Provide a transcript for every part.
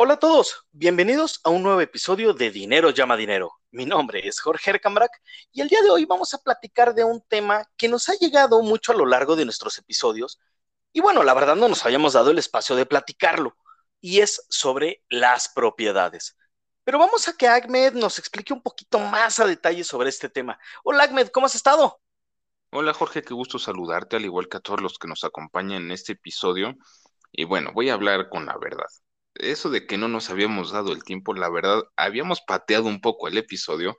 Hola a todos, bienvenidos a un nuevo episodio de Dinero llama dinero. Mi nombre es Jorge Ercambrak y el día de hoy vamos a platicar de un tema que nos ha llegado mucho a lo largo de nuestros episodios y bueno, la verdad no nos habíamos dado el espacio de platicarlo y es sobre las propiedades. Pero vamos a que Ahmed nos explique un poquito más a detalle sobre este tema. Hola Ahmed, ¿cómo has estado? Hola Jorge, qué gusto saludarte, al igual que a todos los que nos acompañan en este episodio. Y bueno, voy a hablar con la verdad eso de que no nos habíamos dado el tiempo, la verdad, habíamos pateado un poco el episodio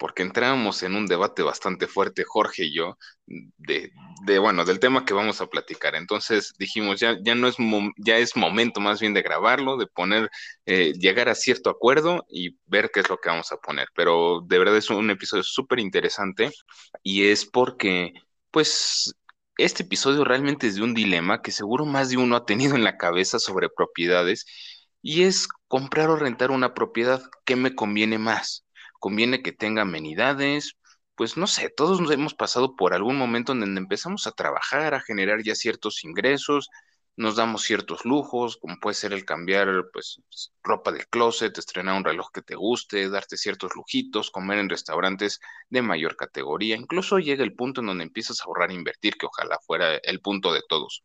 porque entrábamos en un debate bastante fuerte, Jorge y yo, de, bueno, del tema que vamos a platicar. Entonces dijimos, ya, ya no es, ya es momento más bien de grabarlo, de poner, eh, llegar a cierto acuerdo y ver qué es lo que vamos a poner. Pero de verdad es un episodio súper interesante y es porque, pues, este episodio realmente es de un dilema que seguro más de uno ha tenido en la cabeza sobre propiedades y es comprar o rentar una propiedad. ¿Qué me conviene más? ¿Conviene que tenga amenidades? Pues no sé, todos nos hemos pasado por algún momento en donde empezamos a trabajar, a generar ya ciertos ingresos, nos damos ciertos lujos, como puede ser el cambiar pues ropa del closet, estrenar un reloj que te guste, darte ciertos lujitos, comer en restaurantes de mayor categoría. Incluso llega el punto en donde empiezas a ahorrar e invertir, que ojalá fuera el punto de todos.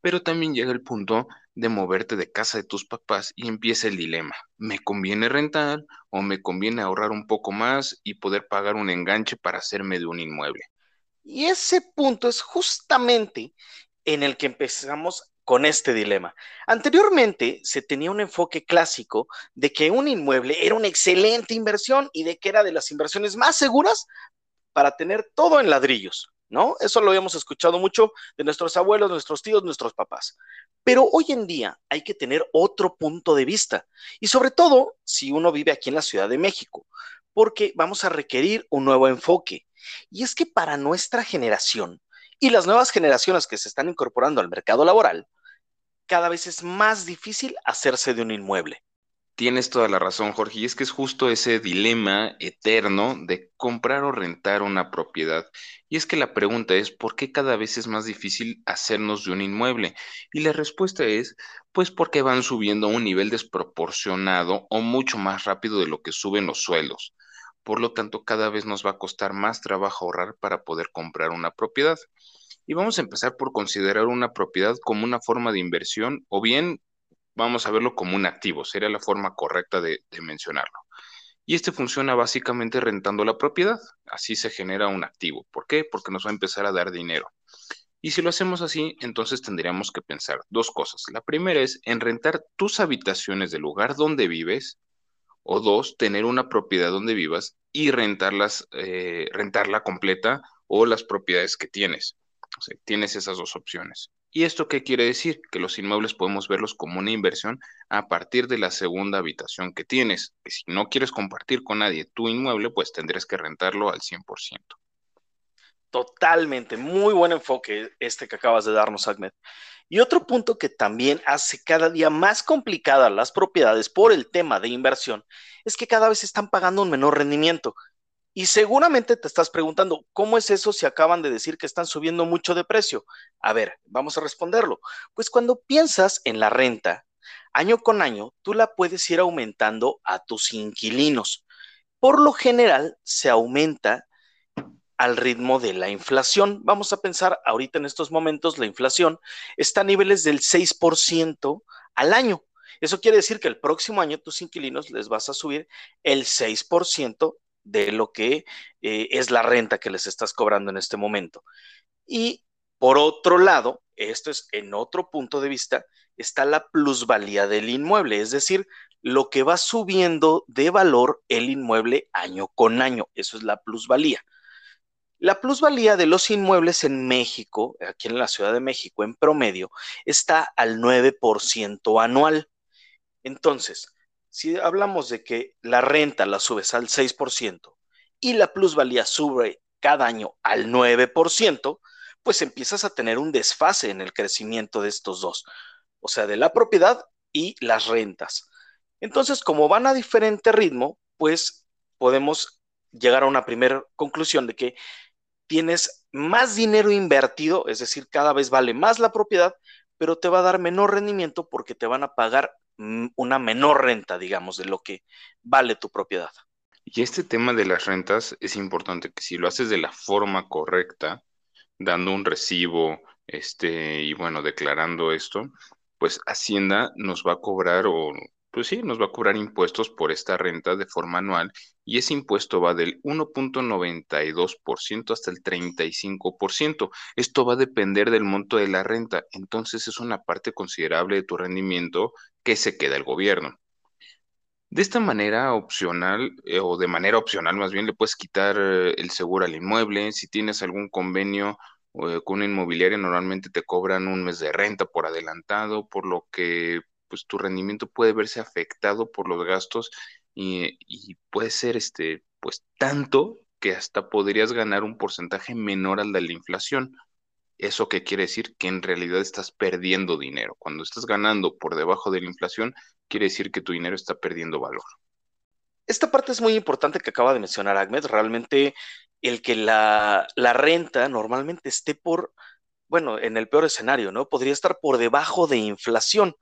Pero también llega el punto de moverte de casa de tus papás y empieza el dilema. ¿Me conviene rentar o me conviene ahorrar un poco más y poder pagar un enganche para hacerme de un inmueble? Y ese punto es justamente en el que empezamos con este dilema. Anteriormente se tenía un enfoque clásico de que un inmueble era una excelente inversión y de que era de las inversiones más seguras para tener todo en ladrillos. ¿No? Eso lo habíamos escuchado mucho de nuestros abuelos, nuestros tíos, nuestros papás. Pero hoy en día hay que tener otro punto de vista y sobre todo si uno vive aquí en la Ciudad de México, porque vamos a requerir un nuevo enfoque. Y es que para nuestra generación y las nuevas generaciones que se están incorporando al mercado laboral, cada vez es más difícil hacerse de un inmueble. Tienes toda la razón, Jorge, y es que es justo ese dilema eterno de comprar o rentar una propiedad. Y es que la pregunta es, ¿por qué cada vez es más difícil hacernos de un inmueble? Y la respuesta es, pues porque van subiendo a un nivel desproporcionado o mucho más rápido de lo que suben los suelos. Por lo tanto, cada vez nos va a costar más trabajo ahorrar para poder comprar una propiedad. Y vamos a empezar por considerar una propiedad como una forma de inversión o bien vamos a verlo como un activo, sería la forma correcta de, mencionarlo. Y este funciona básicamente rentando la propiedad, así se genera un activo. ¿Por qué? Porque nos va a empezar a dar dinero. Y si lo hacemos así, entonces tendríamos que pensar dos cosas. La primera es en rentar tus habitaciones del lugar donde vives, o dos, tener una propiedad donde vivas y rentarlas, eh, rentarla completa o las propiedades que tienes. Tienes esas dos opciones. ¿Y esto qué quiere decir? Que los inmuebles podemos verlos como una inversión a partir de la segunda habitación que tienes. Que si no quieres compartir con nadie tu inmueble, pues tendrías que rentarlo al 100%. Totalmente, muy buen enfoque este que acabas de darnos, Ahmed. Y otro punto que también hace cada día más complicadas las propiedades por el tema de inversión es que cada vez están pagando un menor rendimiento. Y seguramente te estás preguntando, ¿cómo es eso si acaban de decir que están subiendo mucho de precio? A ver, vamos a responderlo. Pues cuando piensas en la renta, año con año, tú la puedes ir aumentando a tus inquilinos. Por lo general, se aumenta al ritmo de la inflación. Vamos a pensar, ahorita en estos momentos, la inflación está a niveles del 6% al año. Eso quiere decir que el próximo año tus inquilinos les vas a subir el 6% de lo que eh, es la renta que les estás cobrando en este momento. Y por otro lado, esto es en otro punto de vista, está la plusvalía del inmueble, es decir, lo que va subiendo de valor el inmueble año con año. Eso es la plusvalía. La plusvalía de los inmuebles en México, aquí en la Ciudad de México, en promedio, está al 9% anual. Entonces, si hablamos de que la renta la subes al 6% y la plusvalía sube cada año al 9%, pues empiezas a tener un desfase en el crecimiento de estos dos, o sea, de la propiedad y las rentas. Entonces, como van a diferente ritmo, pues podemos llegar a una primera conclusión de que tienes más dinero invertido, es decir, cada vez vale más la propiedad, pero te va a dar menor rendimiento porque te van a pagar una menor renta, digamos, de lo que vale tu propiedad. Y este tema de las rentas es importante que si lo haces de la forma correcta, dando un recibo, este, y bueno, declarando esto, pues Hacienda nos va a cobrar o pues sí, nos va a cobrar impuestos por esta renta de forma anual y ese impuesto va del 1.92% hasta el 35%. Esto va a depender del monto de la renta, entonces es una parte considerable de tu rendimiento que se queda el gobierno. De esta manera opcional, eh, o de manera opcional más bien, le puedes quitar eh, el seguro al inmueble. Si tienes algún convenio eh, con una inmobiliaria, normalmente te cobran un mes de renta por adelantado, por lo que pues tu rendimiento puede verse afectado por los gastos y, y puede ser este, pues tanto que hasta podrías ganar un porcentaje menor al de la inflación. ¿Eso qué quiere decir? Que en realidad estás perdiendo dinero. Cuando estás ganando por debajo de la inflación, quiere decir que tu dinero está perdiendo valor. Esta parte es muy importante que acaba de mencionar Ahmed. Realmente el que la, la renta normalmente esté por, bueno, en el peor escenario, ¿no? Podría estar por debajo de inflación.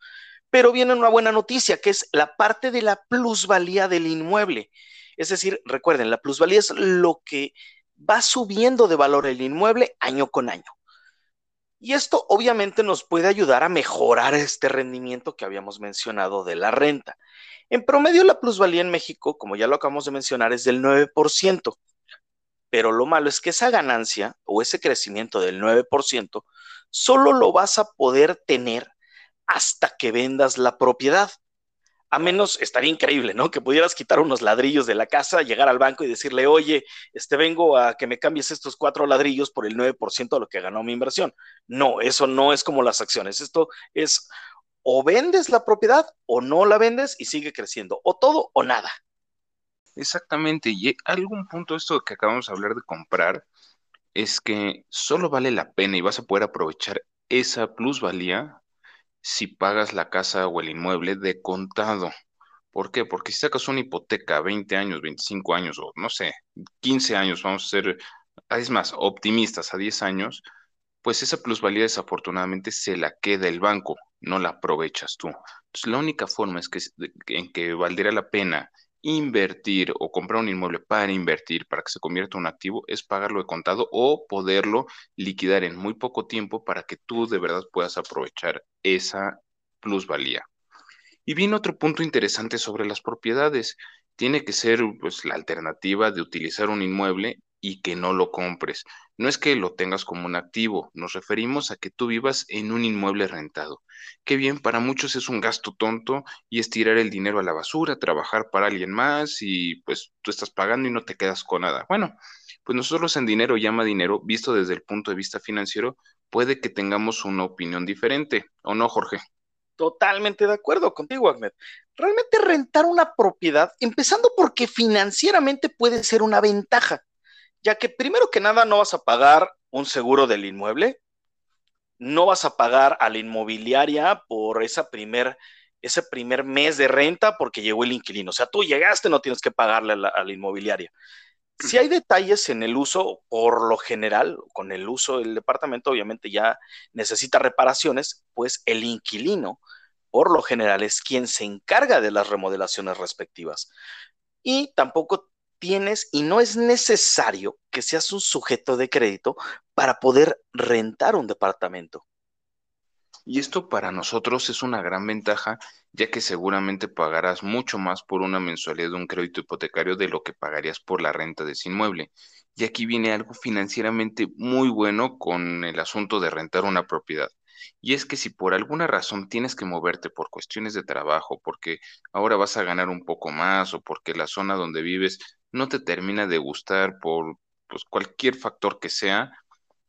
Pero viene una buena noticia, que es la parte de la plusvalía del inmueble. Es decir, recuerden, la plusvalía es lo que va subiendo de valor el inmueble año con año. Y esto obviamente nos puede ayudar a mejorar este rendimiento que habíamos mencionado de la renta. En promedio, la plusvalía en México, como ya lo acabamos de mencionar, es del 9%. Pero lo malo es que esa ganancia o ese crecimiento del 9% solo lo vas a poder tener hasta que vendas la propiedad. A menos estaría increíble, ¿no? Que pudieras quitar unos ladrillos de la casa, llegar al banco y decirle, oye, este vengo a que me cambies estos cuatro ladrillos por el 9% de lo que ganó mi inversión. No, eso no es como las acciones. Esto es o vendes la propiedad o no la vendes y sigue creciendo. O todo o nada. Exactamente. Y algún punto esto que acabamos de hablar de comprar es que solo vale la pena y vas a poder aprovechar esa plusvalía si pagas la casa o el inmueble de contado. ¿Por qué? Porque si sacas una hipoteca 20 años, 25 años o no sé, 15 años, vamos a ser, es más, optimistas a 10 años, pues esa plusvalía desafortunadamente se la queda el banco, no la aprovechas tú. Entonces la única forma es que, en que valdría la pena invertir o comprar un inmueble para invertir, para que se convierta en un activo, es pagarlo de contado o poderlo liquidar en muy poco tiempo para que tú de verdad puedas aprovechar esa plusvalía. Y viene otro punto interesante sobre las propiedades. Tiene que ser pues, la alternativa de utilizar un inmueble y que no lo compres. No es que lo tengas como un activo, nos referimos a que tú vivas en un inmueble rentado. Qué bien, para muchos es un gasto tonto y es tirar el dinero a la basura, trabajar para alguien más y pues tú estás pagando y no te quedas con nada. Bueno, pues nosotros en dinero llama dinero, visto desde el punto de vista financiero, puede que tengamos una opinión diferente, ¿o no, Jorge? Totalmente de acuerdo contigo, Ahmed. Realmente rentar una propiedad, empezando porque financieramente puede ser una ventaja ya que primero que nada no vas a pagar un seguro del inmueble, no vas a pagar a la inmobiliaria por esa primer, ese primer mes de renta porque llegó el inquilino. O sea, tú llegaste, no tienes que pagarle a la, a la inmobiliaria. Si hay detalles en el uso, por lo general, con el uso del departamento, obviamente ya necesita reparaciones, pues el inquilino, por lo general, es quien se encarga de las remodelaciones respectivas. Y tampoco tienes y no es necesario que seas un sujeto de crédito para poder rentar un departamento. Y esto para nosotros es una gran ventaja, ya que seguramente pagarás mucho más por una mensualidad de un crédito hipotecario de lo que pagarías por la renta de ese inmueble. Y aquí viene algo financieramente muy bueno con el asunto de rentar una propiedad. Y es que si por alguna razón tienes que moverte por cuestiones de trabajo, porque ahora vas a ganar un poco más o porque la zona donde vives no te termina de gustar por pues, cualquier factor que sea,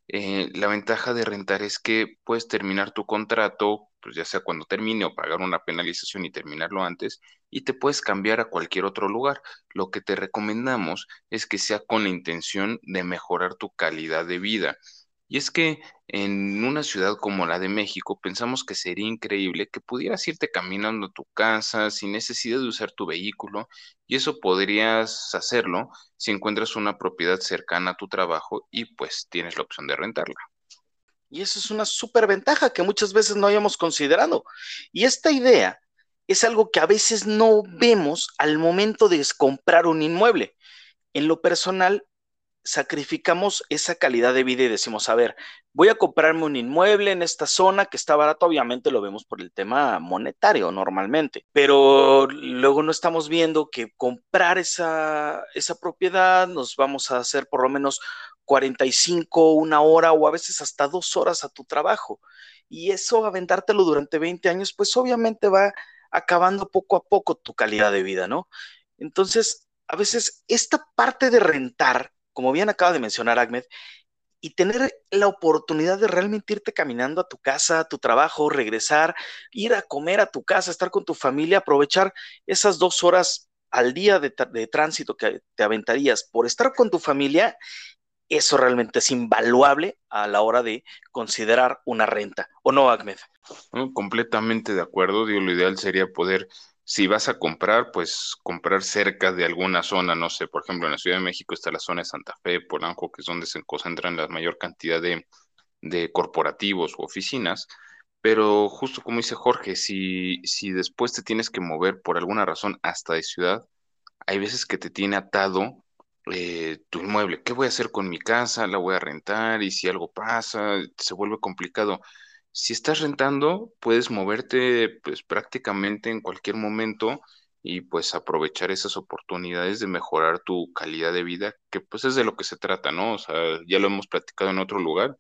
eh, la ventaja de rentar es que puedes terminar tu contrato, pues ya sea cuando termine o pagar una penalización y terminarlo antes, y te puedes cambiar a cualquier otro lugar. Lo que te recomendamos es que sea con la intención de mejorar tu calidad de vida. Y es que en una ciudad como la de México pensamos que sería increíble que pudieras irte caminando a tu casa sin necesidad de usar tu vehículo y eso podrías hacerlo si encuentras una propiedad cercana a tu trabajo y pues tienes la opción de rentarla. Y eso es una súper ventaja que muchas veces no hayamos considerado. Y esta idea es algo que a veces no vemos al momento de comprar un inmueble. En lo personal, sacrificamos esa calidad de vida y decimos, a ver, voy a comprarme un inmueble en esta zona que está barato, obviamente lo vemos por el tema monetario normalmente, pero luego no estamos viendo que comprar esa, esa propiedad nos vamos a hacer por lo menos 45, una hora o a veces hasta dos horas a tu trabajo. Y eso, aventártelo durante 20 años, pues obviamente va acabando poco a poco tu calidad de vida, ¿no? Entonces, a veces esta parte de rentar como bien acaba de mencionar Ahmed, y tener la oportunidad de realmente irte caminando a tu casa, a tu trabajo, regresar, ir a comer a tu casa, estar con tu familia, aprovechar esas dos horas al día de, tránsito que te aventarías por estar con tu familia, eso realmente es invaluable a la hora de considerar una renta. ¿O no, Ahmed? completamente de acuerdo. Digo, lo ideal sería poder si vas a comprar, pues comprar cerca de alguna zona, no sé, por ejemplo, en la Ciudad de México está la zona de Santa Fe, Polanco, que es donde se concentran la mayor cantidad de, de corporativos o oficinas, pero justo como dice Jorge, si, si después te tienes que mover por alguna razón hasta de ciudad, hay veces que te tiene atado eh, tu inmueble. ¿Qué voy a hacer con mi casa? ¿La voy a rentar? Y si algo pasa, se vuelve complicado. Si estás rentando, puedes moverte pues prácticamente en cualquier momento y pues aprovechar esas oportunidades de mejorar tu calidad de vida, que pues es de lo que se trata, ¿no? O sea, ya lo hemos platicado en otro lugar.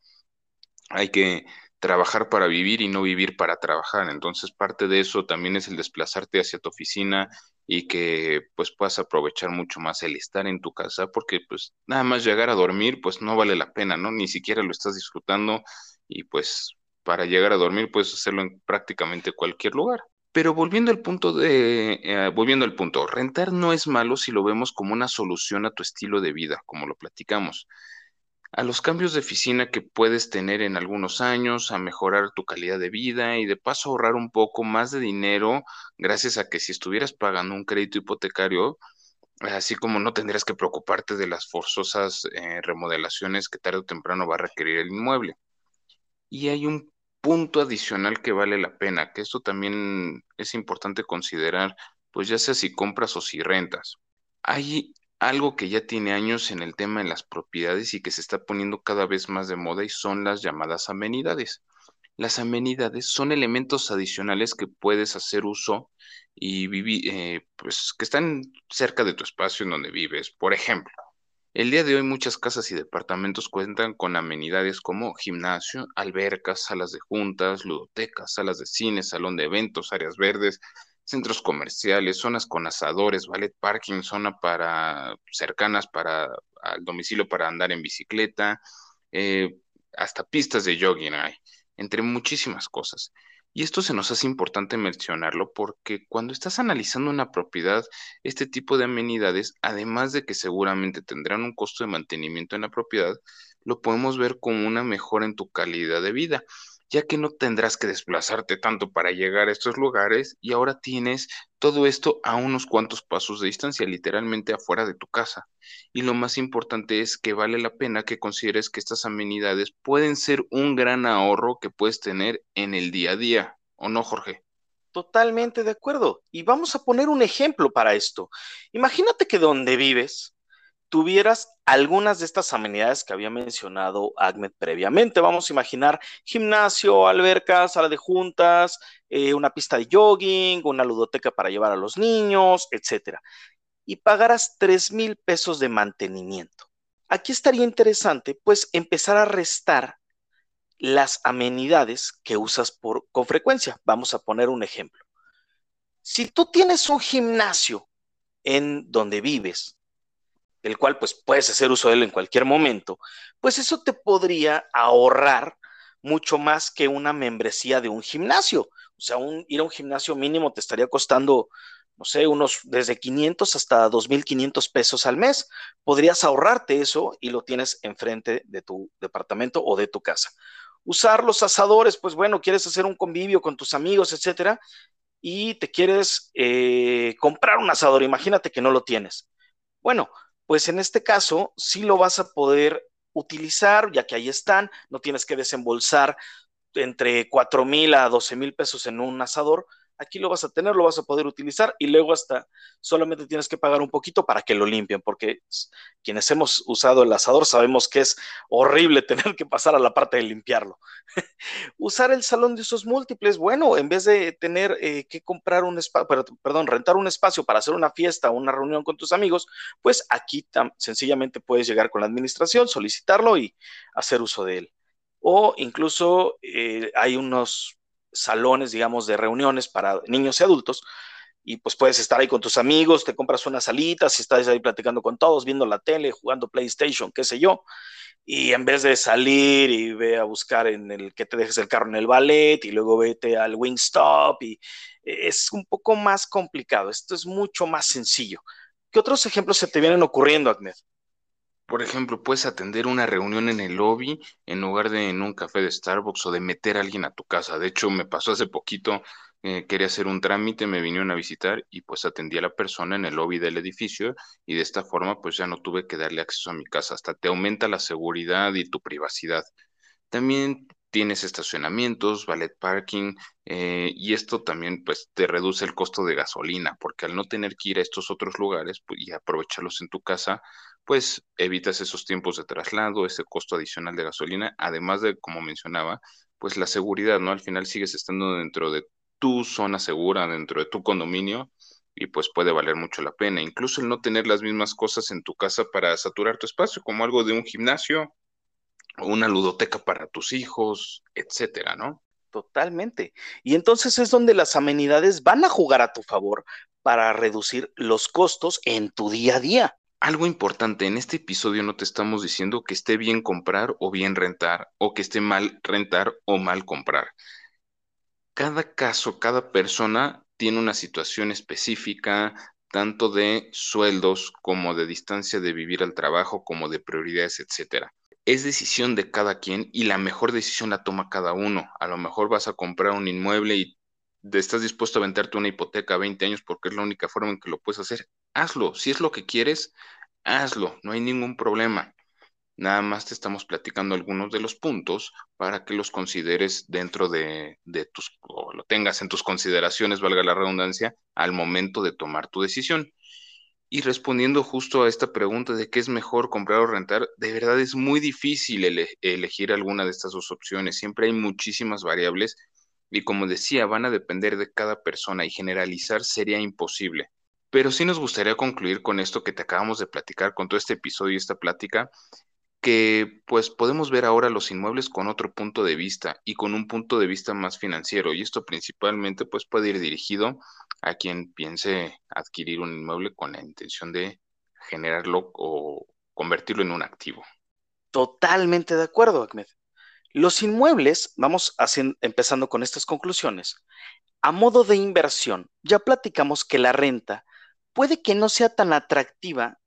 Hay que trabajar para vivir y no vivir para trabajar. Entonces, parte de eso también es el desplazarte hacia tu oficina y que pues puedas aprovechar mucho más el estar en tu casa, porque pues nada más llegar a dormir pues no vale la pena, ¿no? Ni siquiera lo estás disfrutando y pues para llegar a dormir puedes hacerlo en prácticamente cualquier lugar. Pero volviendo al punto de, eh, volviendo al punto, rentar no es malo si lo vemos como una solución a tu estilo de vida, como lo platicamos. A los cambios de oficina que puedes tener en algunos años, a mejorar tu calidad de vida y de paso ahorrar un poco más de dinero gracias a que si estuvieras pagando un crédito hipotecario, así como no tendrías que preocuparte de las forzosas eh, remodelaciones que tarde o temprano va a requerir el inmueble. Y hay un punto adicional que vale la pena, que esto también es importante considerar, pues ya sea si compras o si rentas. Hay algo que ya tiene años en el tema de las propiedades y que se está poniendo cada vez más de moda y son las llamadas amenidades. Las amenidades son elementos adicionales que puedes hacer uso y vivir, eh, pues que están cerca de tu espacio en donde vives. Por ejemplo, el día de hoy muchas casas y departamentos cuentan con amenidades como gimnasio, albercas, salas de juntas, ludotecas, salas de cine, salón de eventos, áreas verdes, centros comerciales, zonas con asadores, ballet parking, zona para cercanas para al domicilio para andar en bicicleta, eh, hasta pistas de jogging hay, entre muchísimas cosas. Y esto se nos hace importante mencionarlo porque cuando estás analizando una propiedad, este tipo de amenidades, además de que seguramente tendrán un costo de mantenimiento en la propiedad, lo podemos ver como una mejora en tu calidad de vida ya que no tendrás que desplazarte tanto para llegar a estos lugares y ahora tienes todo esto a unos cuantos pasos de distancia, literalmente afuera de tu casa. Y lo más importante es que vale la pena que consideres que estas amenidades pueden ser un gran ahorro que puedes tener en el día a día, ¿o no, Jorge? Totalmente de acuerdo. Y vamos a poner un ejemplo para esto. Imagínate que donde vives tuvieras algunas de estas amenidades que había mencionado Ahmed previamente. Vamos a imaginar gimnasio, alberca, sala de juntas, eh, una pista de jogging, una ludoteca para llevar a los niños, etcétera. Y pagaras 3 mil pesos de mantenimiento. Aquí estaría interesante, pues, empezar a restar las amenidades que usas por, con frecuencia. Vamos a poner un ejemplo. Si tú tienes un gimnasio en donde vives, el cual pues puedes hacer uso de él en cualquier momento, pues eso te podría ahorrar mucho más que una membresía de un gimnasio. O sea, un, ir a un gimnasio mínimo te estaría costando, no sé, unos desde 500 hasta 2.500 pesos al mes. Podrías ahorrarte eso y lo tienes enfrente de tu departamento o de tu casa. Usar los asadores, pues bueno, quieres hacer un convivio con tus amigos, etcétera, y te quieres eh, comprar un asador. Imagínate que no lo tienes. Bueno, pues en este caso sí lo vas a poder utilizar, ya que ahí están, no tienes que desembolsar entre 4 mil a 12 mil pesos en un asador, aquí lo vas a tener, lo vas a poder utilizar y luego hasta solamente tienes que pagar un poquito para que lo limpien, porque quienes hemos usado el asador sabemos que es horrible tener que pasar a la parte de limpiarlo. Usar el salón de usos múltiples, bueno, en vez de tener eh, que comprar un espacio, perdón, rentar un espacio para hacer una fiesta o una reunión con tus amigos, pues aquí sencillamente puedes llegar con la administración, solicitarlo y hacer uso de él. O incluso eh, hay unos salones, digamos, de reuniones para niños y adultos, y pues puedes estar ahí con tus amigos, te compras unas salitas y estás ahí platicando con todos, viendo la tele, jugando PlayStation, qué sé yo, y en vez de salir y ve a buscar en el que te dejes el carro en el ballet y luego vete al Wingstop y es un poco más complicado, esto es mucho más sencillo. ¿Qué otros ejemplos se te vienen ocurriendo, Ahmed? Por ejemplo, puedes atender una reunión en el lobby en lugar de en un café de Starbucks o de meter a alguien a tu casa. De hecho, me pasó hace poquito, eh, quería hacer un trámite, me vinieron a visitar y pues atendí a la persona en el lobby del edificio y de esta forma pues ya no tuve que darle acceso a mi casa. Hasta te aumenta la seguridad y tu privacidad. También tienes estacionamientos, ballet parking, eh, y esto también pues te reduce el costo de gasolina, porque al no tener que ir a estos otros lugares pues, y aprovecharlos en tu casa, pues evitas esos tiempos de traslado, ese costo adicional de gasolina, además de, como mencionaba, pues la seguridad, ¿no? Al final sigues estando dentro de tu zona segura, dentro de tu condominio, y pues puede valer mucho la pena. Incluso el no tener las mismas cosas en tu casa para saturar tu espacio, como algo de un gimnasio, una ludoteca para tus hijos, etcétera, ¿no? Totalmente. Y entonces es donde las amenidades van a jugar a tu favor para reducir los costos en tu día a día. Algo importante, en este episodio no te estamos diciendo que esté bien comprar o bien rentar, o que esté mal rentar o mal comprar. Cada caso, cada persona tiene una situación específica, tanto de sueldos como de distancia de vivir al trabajo, como de prioridades, etcétera. Es decisión de cada quien y la mejor decisión la toma cada uno. A lo mejor vas a comprar un inmueble y estás dispuesto a venderte una hipoteca a 20 años porque es la única forma en que lo puedes hacer, hazlo. Si es lo que quieres, hazlo. No hay ningún problema. Nada más te estamos platicando algunos de los puntos para que los consideres dentro de, tus, o lo tengas en tus consideraciones, valga la redundancia, al momento de tomar tu decisión. Y respondiendo justo a esta pregunta de qué es mejor comprar o rentar, de verdad es muy difícil elegir alguna de estas dos opciones. Siempre hay muchísimas variables y como decía, van a depender de cada persona y generalizar sería imposible. Pero sí nos gustaría concluir con esto que te acabamos de platicar, con todo este episodio y esta plática, que pues podemos ver ahora los inmuebles con otro punto de vista y con un punto de vista más financiero y esto principalmente pues puede ir dirigido a quien piense adquirir un inmueble con la intención de generarlo o convertirlo en un activo. Totalmente de acuerdo, Ahmed. Los inmuebles, vamos empezando con estas conclusiones. A modo de inversión, ya platicamos que la renta puede que no sea tan atractiva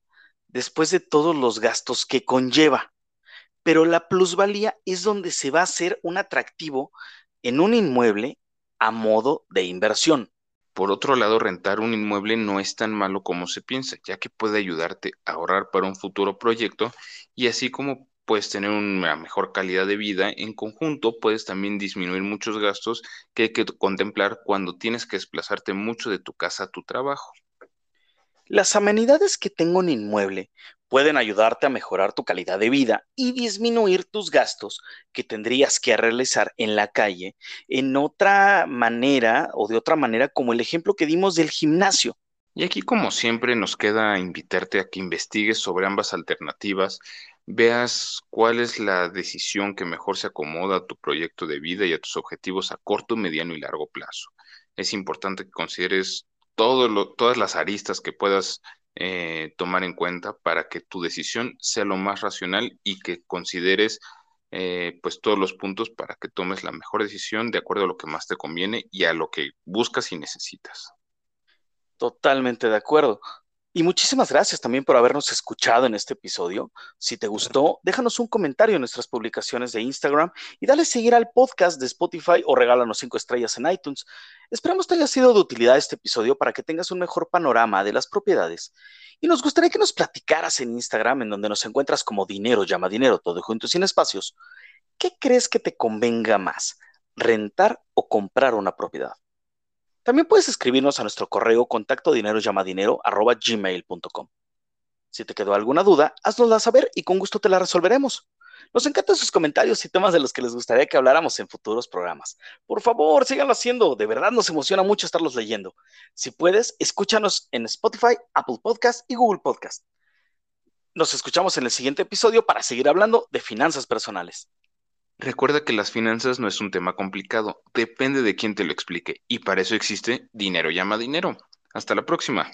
después de todos los gastos que conlleva, pero la plusvalía es donde se va a hacer un atractivo en un inmueble a modo de inversión. Por otro lado, rentar un inmueble no es tan malo como se piensa, ya que puede ayudarte a ahorrar para un futuro proyecto y así como puedes tener una mejor calidad de vida. En conjunto, puedes también disminuir muchos gastos que hay que contemplar cuando tienes que desplazarte mucho de tu casa a tu trabajo. Las amenidades que tengo en inmueble pueden ayudarte a mejorar tu calidad de vida y disminuir tus gastos que tendrías que realizar en la calle en otra manera o de otra manera como el ejemplo que dimos del gimnasio. Y aquí como siempre nos queda invitarte a que investigues sobre ambas alternativas, veas cuál es la decisión que mejor se acomoda a tu proyecto de vida y a tus objetivos a corto, mediano y largo plazo. Es importante que consideres todas las aristas que puedas eh, tomar en cuenta para que tu decisión sea lo más racional y que consideres eh, pues todos los puntos para que tomes la mejor decisión de acuerdo a lo que más te conviene y a lo que buscas y necesitas. Totalmente de acuerdo. Y muchísimas gracias también por habernos escuchado en este episodio. Si te gustó, déjanos un comentario en nuestras publicaciones de Instagram y dale seguir al podcast de Spotify o regálanos cinco estrellas en iTunes. Esperamos te haya sido de utilidad este episodio para que tengas un mejor panorama de las propiedades. Y nos gustaría que nos platicaras en Instagram, en donde nos encuentras como dinero llama dinero, todo junto sin espacios. ¿Qué crees que te convenga más, rentar o comprar una propiedad? También puedes escribirnos a nuestro correo contacto dinero gmail.com. Si te quedó alguna duda, haznosla saber y con gusto te la resolveremos. Nos encantan sus comentarios y temas de los que les gustaría que habláramos en futuros programas. Por favor, síganlo haciendo. De verdad nos emociona mucho estarlos leyendo. Si puedes, escúchanos en Spotify, Apple Podcast y Google Podcast. Nos escuchamos en el siguiente episodio para seguir hablando de finanzas personales. Recuerda que las finanzas no es un tema complicado, depende de quién te lo explique y para eso existe Dinero llama dinero. Hasta la próxima.